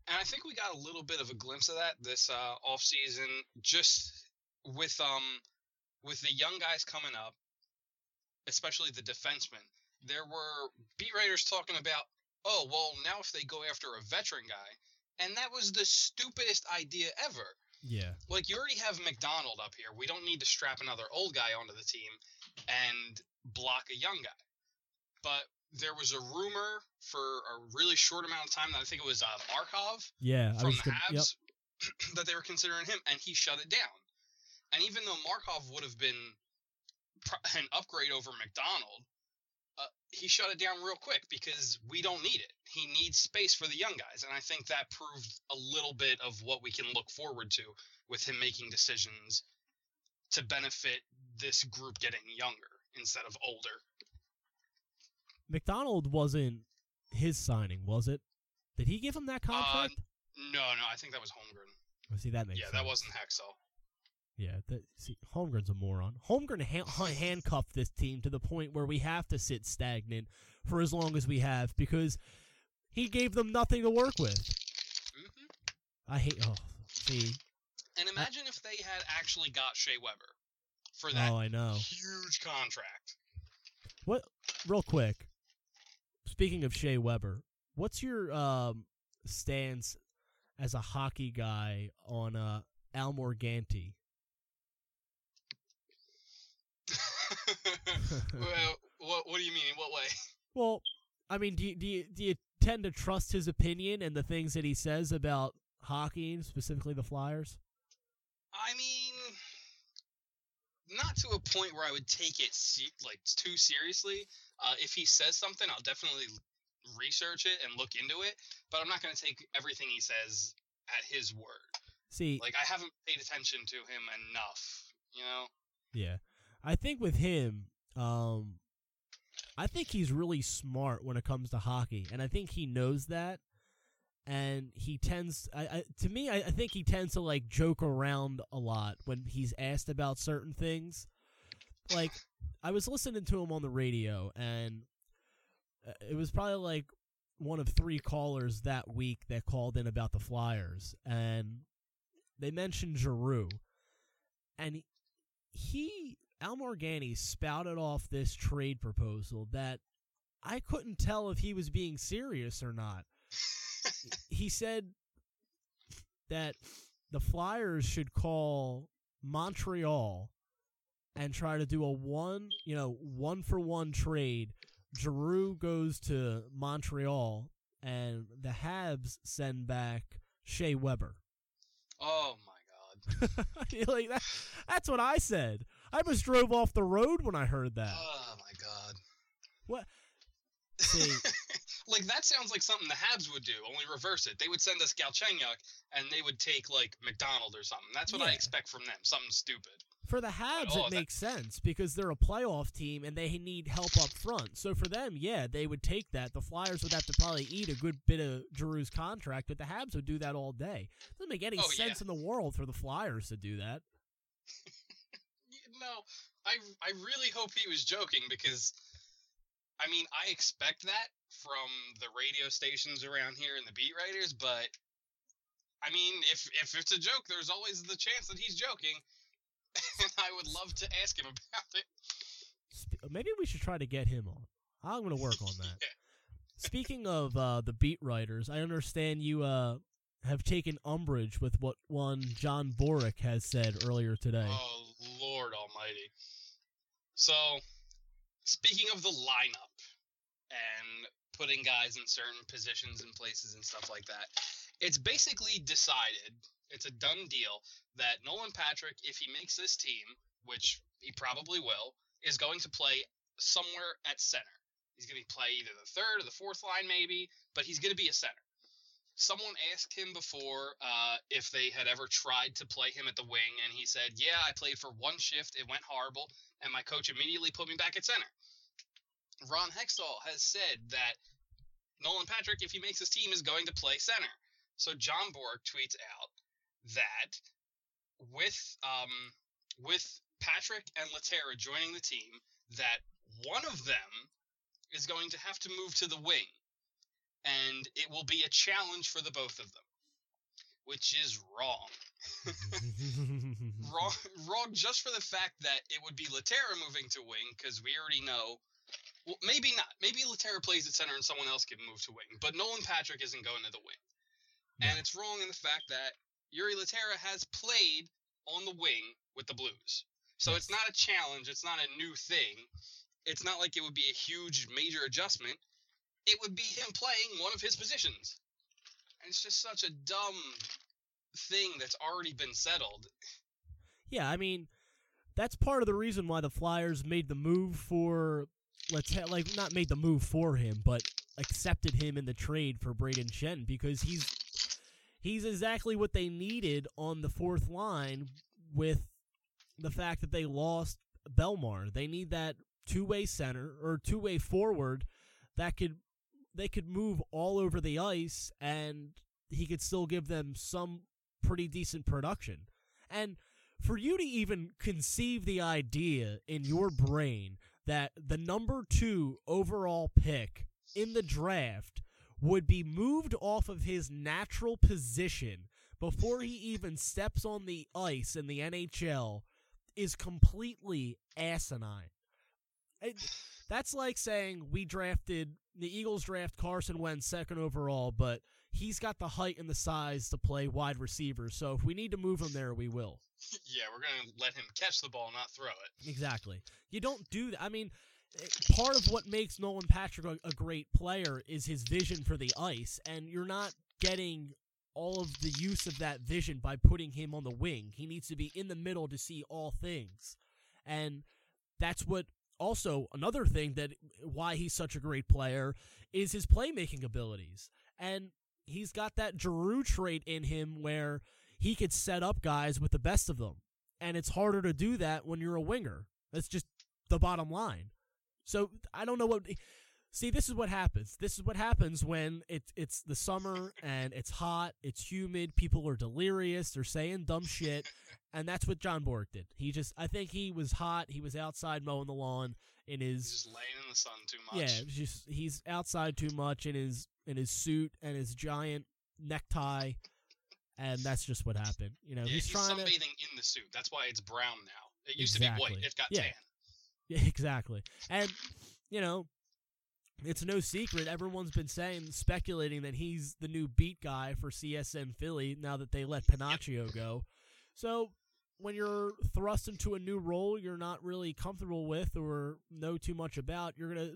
Speaker 5: And I think we got a little bit of a glimpse of that this uh, off season, just with um with the young guys coming up, especially the defensemen. There were beat writers talking about, oh well, now if they go after a veteran guy, and that was the stupidest idea ever.
Speaker 4: Yeah.
Speaker 5: Like you already have MacDonald up here. We don't need to strap another old guy onto the team and block a young guy. But there was a rumor for a really short amount of time that I think it was uh, Markov
Speaker 4: Yeah.
Speaker 5: From the
Speaker 4: gonna, yep.
Speaker 5: Habs (clears throat) that they were considering him, and he shut it down. And even though Markov would have been pr- (laughs) an upgrade over MacDonald, uh, he shut it down real quick because we don't need it. He needs space for the young guys, and I think that proved a little bit of what we can look forward to with him making decisions to benefit this group getting younger instead of older.
Speaker 4: MacDonald wasn't his signing, was it? Did he give him that contract?
Speaker 5: No, no, I think that was Holmgren.
Speaker 4: See, that makes
Speaker 5: yeah,
Speaker 4: sense.
Speaker 5: that wasn't Hextall.
Speaker 4: Yeah, that, see, Holmgren's a moron. Holmgren ha- handcuffed this team to the point where we have to sit stagnant for as long as we have because he gave them nothing to work with.
Speaker 5: hmm
Speaker 4: I hate. Oh, see.
Speaker 5: And imagine if they had actually got Shea Weber for that
Speaker 4: Oh, I know.
Speaker 5: huge contract.
Speaker 4: What? Real quick. Speaking of Shea Weber, what's your um, stance as a hockey guy on uh, Al Morganti? (laughs)
Speaker 5: well, what, what do you mean? In what way?
Speaker 4: Well, I mean, do you, do you do you tend to trust his opinion and the things that he says about hockey, specifically the Flyers?
Speaker 5: I mean, not to a point where I would take it se- like too seriously. Uh, if he says something, I'll definitely research it and look into it. But I'm not going to take everything he says at his word.
Speaker 4: See,
Speaker 5: Like I haven't paid attention to him enough. You know.
Speaker 4: Yeah. I think with him, um I think he's really smart when it comes to hockey, and I think he knows that. And he tends, I, I to me, I, I think he tends to like joke around a lot when he's asked about certain things. Like, I was listening to him on the radio, and uh, it was probably like one of three callers that week that called in about the Flyers, and they mentioned Giroux, and he, he Al Morganti spouted off this trade proposal that I couldn't tell if he was being serious or not. (laughs) he said that the Flyers should call Montreal and try to do a one, you know, one for one trade. Giroux goes to Montreal and the Habs send back Shea Weber.
Speaker 5: Oh my god. (laughs)
Speaker 4: like that, that's what I said. I almost drove off the road when I heard that.
Speaker 5: Oh my god.
Speaker 4: What? (laughs) See,
Speaker 5: like that sounds like something the Habs would do, only reverse it. They would send us Galchenyuk and they would take like MacDonald or something. That's what I expect from them. Something stupid.
Speaker 4: For the Habs,
Speaker 5: Oh,
Speaker 4: it
Speaker 5: that-
Speaker 4: makes sense because they're a playoff team and they need help up front. So for them, yeah, they would take that. The Flyers would have to probably eat a good bit of Giroux's contract, but the Habs would do that all day. It Doesn't make any
Speaker 5: Oh, yeah.
Speaker 4: sense in the world for the Flyers to do that. (laughs)
Speaker 5: No, I I really hope he was joking because I mean, I expect that from the radio stations around here and the beat writers, but I mean, if if it's a joke, there's always the chance that he's joking. (laughs) And I would love to ask him (laughs) about it.
Speaker 4: Maybe we should try to get him on. I'm going to work on that. (laughs)
Speaker 5: Yeah.
Speaker 4: Speaking of uh, the beat writers, I understand you uh, have taken umbrage with what one John Boruk has said earlier today.
Speaker 5: Oh Lord So, speaking of the lineup and putting guys in certain positions and places and stuff like that, it's basically decided. It's a done deal that Nolan Patrick, if he makes this team, which he probably will, is going to play somewhere at center. He's going to play either the third or the fourth line, maybe, but he's going to be a center. Someone asked him before uh, if they had ever tried to play him at the wing, and he said, "Yeah, I played for one shift. It went horrible, and my coach immediately put me back at center." Ron Hextall has said that Nolan Patrick, if he makes his team, is going to play center. So John Boruk tweets out that with um, with Patrick and Lehtera joining the team, that one of them is going to have to move to the wing, and it will be a challenge for the both of them, which is wrong. (laughs) wrong, wrong just for the fact that it would be Lehtera moving to wing because we already know. Well, maybe not. Maybe Lehtera plays at center and someone else can move to wing, but Nolan Patrick isn't going to the wing. And it's wrong in the fact that Jori Lehtera has played on the wing with the Blues. So it's not a challenge. It's not a new thing. It's not like it would be a huge major adjustment. It would be him playing one of his positions. And it's just such a dumb thing that's already been settled.
Speaker 4: Yeah, I mean, that's part of the reason why the Flyers made the move for let's ha- like not made the move for him, but accepted him in the trade for Brayden Schenn because he's he's exactly what they needed on the fourth line with the fact that they lost Bellemare. They need that two-way center or two-way forward that could they could move all over the ice and he could still give them some pretty decent production. And for you to even conceive the idea in your brain that the number two overall pick in the draft would be moved off of his natural position before he even steps on the ice in the NHL is completely asinine. It, that's like saying we drafted the Eagles draft Carson Wentz second overall, but he's got the height and the size to play wide receiver. So if we need to move him there, we will.
Speaker 5: yeah, we're gonna let him catch the ball, not throw it.
Speaker 4: Exactly. You don't do that. I mean, eh, part of what makes Nolan Patrick a, a great player is his vision for the ice, and you're not getting all of the use of that vision by putting him on the wing. He needs to be in the middle to see all things. And that's what also another thing that why he's such a great player is his playmaking abilities. And he's got that Giroux trait in him where he could set up guys with the best of them. And it's harder to do that when you're a winger. That's just the bottom line. So I don't know what See, this is what happens. This is what happens when it's it's the summer and it's hot, it's humid, people are delirious, they're saying dumb shit, and that's what John Boruk did. He just I think he was hot, he was outside mowing the lawn in
Speaker 5: He's
Speaker 4: his
Speaker 5: just laying in the sun too much.
Speaker 4: yeah, it just he's outside too much in his in his suit and his giant necktie, and that's just what happened. You know,
Speaker 5: Yeah,
Speaker 4: he's,
Speaker 5: he's,
Speaker 4: trying to
Speaker 5: sunbathing in the suit. That's why it's brown now. It used to be white. It got
Speaker 4: Yeah.
Speaker 5: tan. (laughs)
Speaker 4: Yeah, exactly. And you know, it's no secret. Everyone's been saying, speculating that he's the new beat guy for CSN Philly now that they let Pinocchio go. So when you're thrust into a new role you're not really comfortable with or know too much about, you're gonna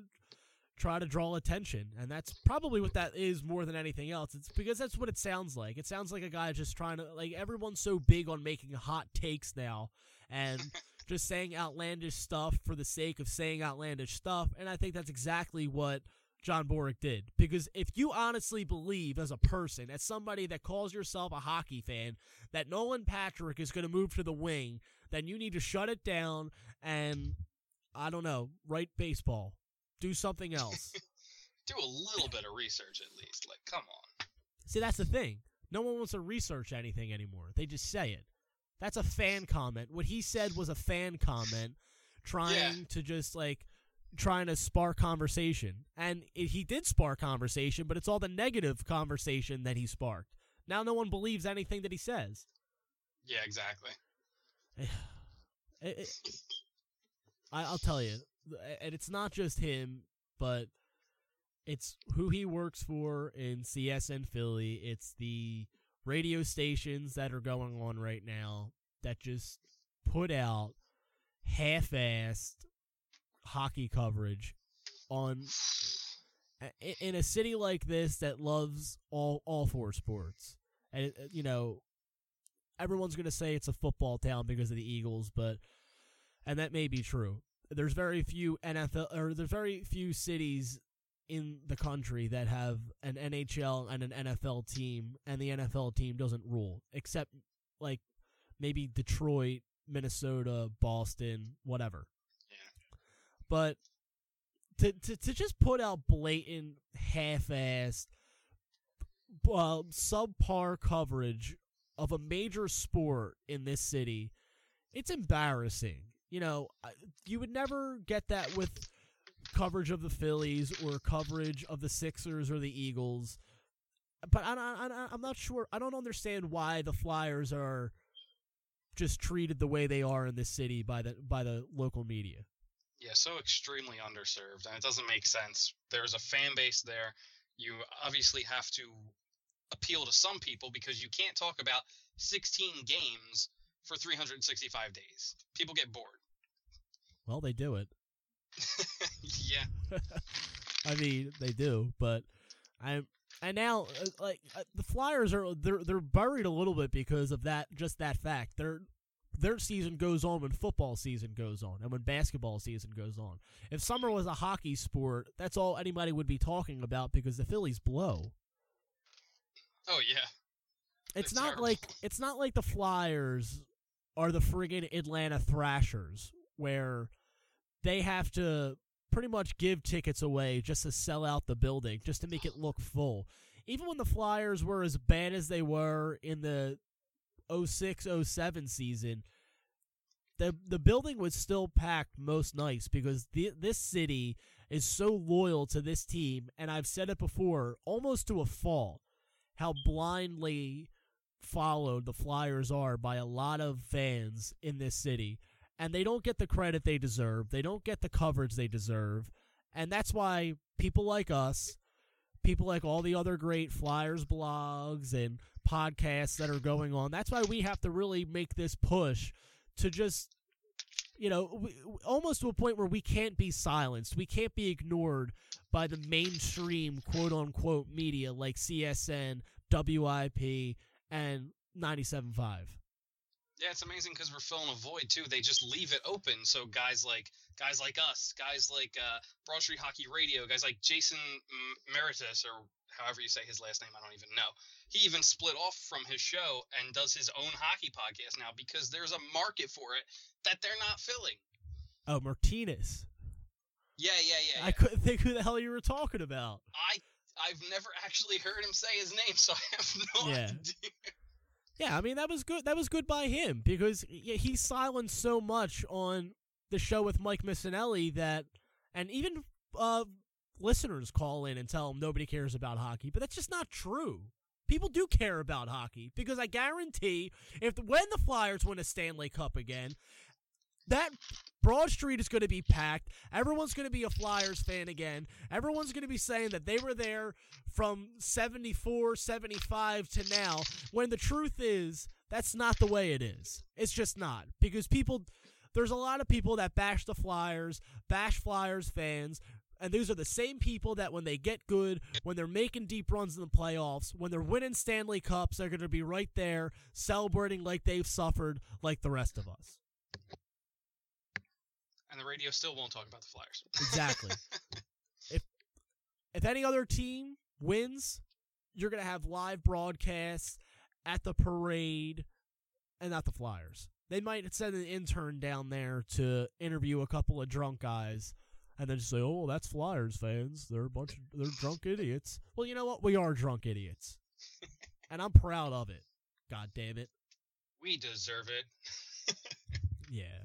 Speaker 4: try to draw attention, and that's probably what that is more than anything else. It's because that's what it sounds like. It sounds like a guy just trying to like everyone's so big on making hot takes now, and just saying outlandish stuff for the sake of saying outlandish stuff. And I think that's exactly what John Boruk did. Because if you honestly believe as a person, as somebody that calls yourself a hockey fan, that Nolan Patrick is going to move to the wing, then you need to shut it down and, I don't know, write baseball. Do something else. (laughs)
Speaker 5: Do a little bit of research at least. Like, come on.
Speaker 4: See, that's the thing. No one wants to research anything anymore. They just say it. That's a fan comment. What he said was a fan comment trying
Speaker 5: Yeah.
Speaker 4: to just like trying to spark conversation. And it, he did spark conversation, but it's all the negative conversation that he sparked. Now no one believes anything that he says.
Speaker 5: Yeah, exactly. (sighs)
Speaker 4: It- it- I, I'll tell you, and it's not just him, but it's who he works for in CSN Philly. It's the radio stations that are going on right now that just put out half-assed hockey coverage on in a city like this that loves all all four sports. And uh, you know, everyone's going to say it's a football town because of the Eagles, but and that may be true. There's very few NFL or there's very few cities in the country that have an NHL and an NFL team, and the NFL team doesn't rule, except like maybe Detroit, Minnesota, Boston, whatever.
Speaker 5: Yeah.
Speaker 4: But to to to just put out blatant, half-assed, uh, subpar coverage of a major sport in this city, it's embarrassing. You know, you would never get that with coverage of the Phillies or coverage of the Sixers or the Eagles. But I, I, I'm not sure. I don't understand why the Flyers are just treated the way they are in this city by the by the local media.
Speaker 5: Yeah, so extremely underserved, and it doesn't make sense. There's a fan base there. You obviously have to appeal to some people because you can't talk about 16 games for 365 days. People get bored.
Speaker 4: Well, they do it. (laughs)
Speaker 5: yeah, (laughs)
Speaker 4: I mean, they do, but I'm and now uh, like uh, the Flyers are they're they're buried a little bit because of that just that fact. Their their season goes on when football season goes on and when basketball season goes on. If summer was a hockey sport, that's all anybody would be talking about because the Phillies blow.
Speaker 5: oh yeah.
Speaker 4: It's
Speaker 5: They're
Speaker 4: not
Speaker 5: terrible.
Speaker 4: like it's not like the Flyers are the friggin' Atlanta Thrashers where they have to pretty much give tickets away just to sell out the building, just to make it look full. Even when the Flyers were as bad as they were in the 06-07 season, the the building was still packed most nights because the, this city is so loyal to this team, and I've said it before, almost to a fault, how blindly followed the Flyers are by a lot of fans in this city. And they don't get the credit they deserve. They don't get the coverage they deserve. And that's why people like us, people like all the other great Flyers blogs and podcasts that are going on, that's why we have to really make this push to just, you know, almost to a point where we can't be silenced. We can't be ignored by the mainstream quote unquote media like CSN, WIP, and 97.5.
Speaker 5: Yeah, it's amazing because we're filling a void too. They just leave it open, so guys like guys like us, guys like uh, Broad Street Hockey Radio, guys like Jason Meritus, or however you say his last name, I don't even know. He even split off from his show and does his own hockey podcast now because there's a market for it that they're not filling.
Speaker 4: Oh, Martinez.
Speaker 5: Yeah, yeah, yeah.
Speaker 4: I couldn't think who the hell you were talking about.
Speaker 5: I I've never actually heard him say his name, so I have no
Speaker 4: Yeah.
Speaker 5: idea.
Speaker 4: Yeah, I mean that was good. That was good by him because he silenced so much on the show with Mike Missanelli that, and even uh, listeners call in and tell him nobody cares about hockey, but that's just not true. People do care about hockey because I guarantee if when the Flyers win a Stanley Cup again, that Broad Street is going to be packed. Everyone's going to be a Flyers fan again. Everyone's going to be saying that they were there from 74, 75 to now, when the truth is that's not the way it is. It's just not. Because people, there's a lot of people that bash the Flyers, bash Flyers fans, and those are the same people that when they get good, when they're making deep runs in the playoffs, when they're winning Stanley Cups, they're going to be right there celebrating like they've suffered like the rest of us.
Speaker 5: And the radio still won't talk about the Flyers. (laughs)
Speaker 4: Exactly. if if any other team wins, you're gonna have live broadcasts at the parade, and not the Flyers. They might send an intern down there to interview a couple of drunk guys, and then just say, "Oh, that's Flyers fans. They're a bunch of they're drunk (laughs) idiots." Well, you know what? We are drunk idiots, (laughs) and I'm proud of it. God damn it!
Speaker 5: We deserve it.
Speaker 4: Yeah,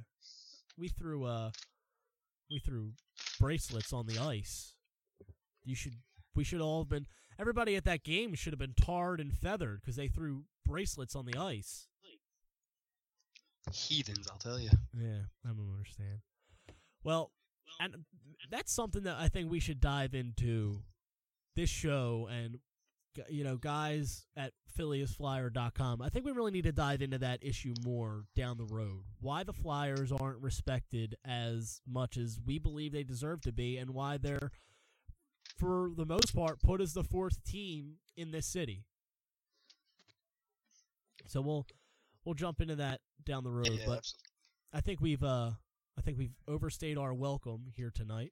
Speaker 4: we threw uh, we threw bracelets on the ice. You should. We should all have been. Everybody at that game should have been tarred and feathered because they threw bracelets on the ice.
Speaker 5: Heathens, I'll tell you.
Speaker 4: Yeah, I don't understand. Well, and that's something that I think we should dive into this show and you know, guys at PhillyIsFlyer.com. I think we really need to dive into that issue more down the road. Why the Flyers aren't respected as much as we believe they deserve to be and why they're for the most part put as the fourth team in this city. So we'll we'll jump into that down the road,
Speaker 5: Yeah,
Speaker 4: but
Speaker 5: absolutely.
Speaker 4: I think we've uh I think we've overstayed our welcome here tonight.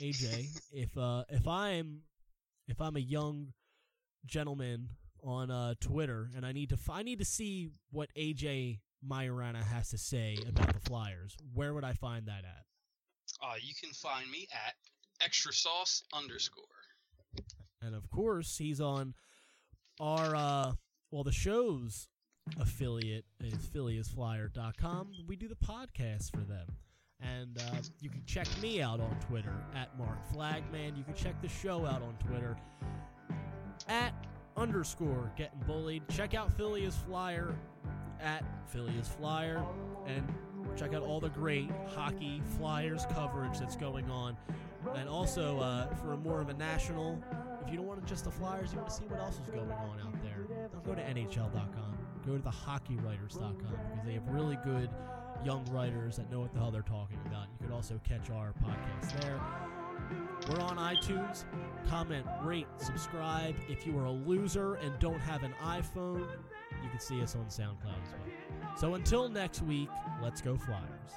Speaker 4: AJ, (laughs) if uh if I'm if I'm a young gentleman on uh Twitter and I need to f- I need to see what AJ Majorana has to say about the Flyers, where would I find that at?
Speaker 5: Uh, you can find me at extra sauce underscore.
Speaker 4: And of course, he's on our uh well the show's affiliate is phillyisflyer.com. We do the podcast for them. And uh, you can check me out on Twitter at Mark Flagman. You can check the show out on Twitter at underscore getting bullied. Check out Philly Flyer at Philly Flyer and check out all the great hockey Flyers coverage that's going on. And also uh, for a more of a national, if you don't want just the Flyers, you want to see what else is going on out there, don't go to NHL.com. Go to the HockeyWriters.com because they have really good young writers that know what the hell they're talking about. You could also catch our podcast there. We're on iTunes. Comment, rate, subscribe. If you are a loser and don't have an iPhone, you can see us on SoundCloud as well. So until next week, let's go Flyers.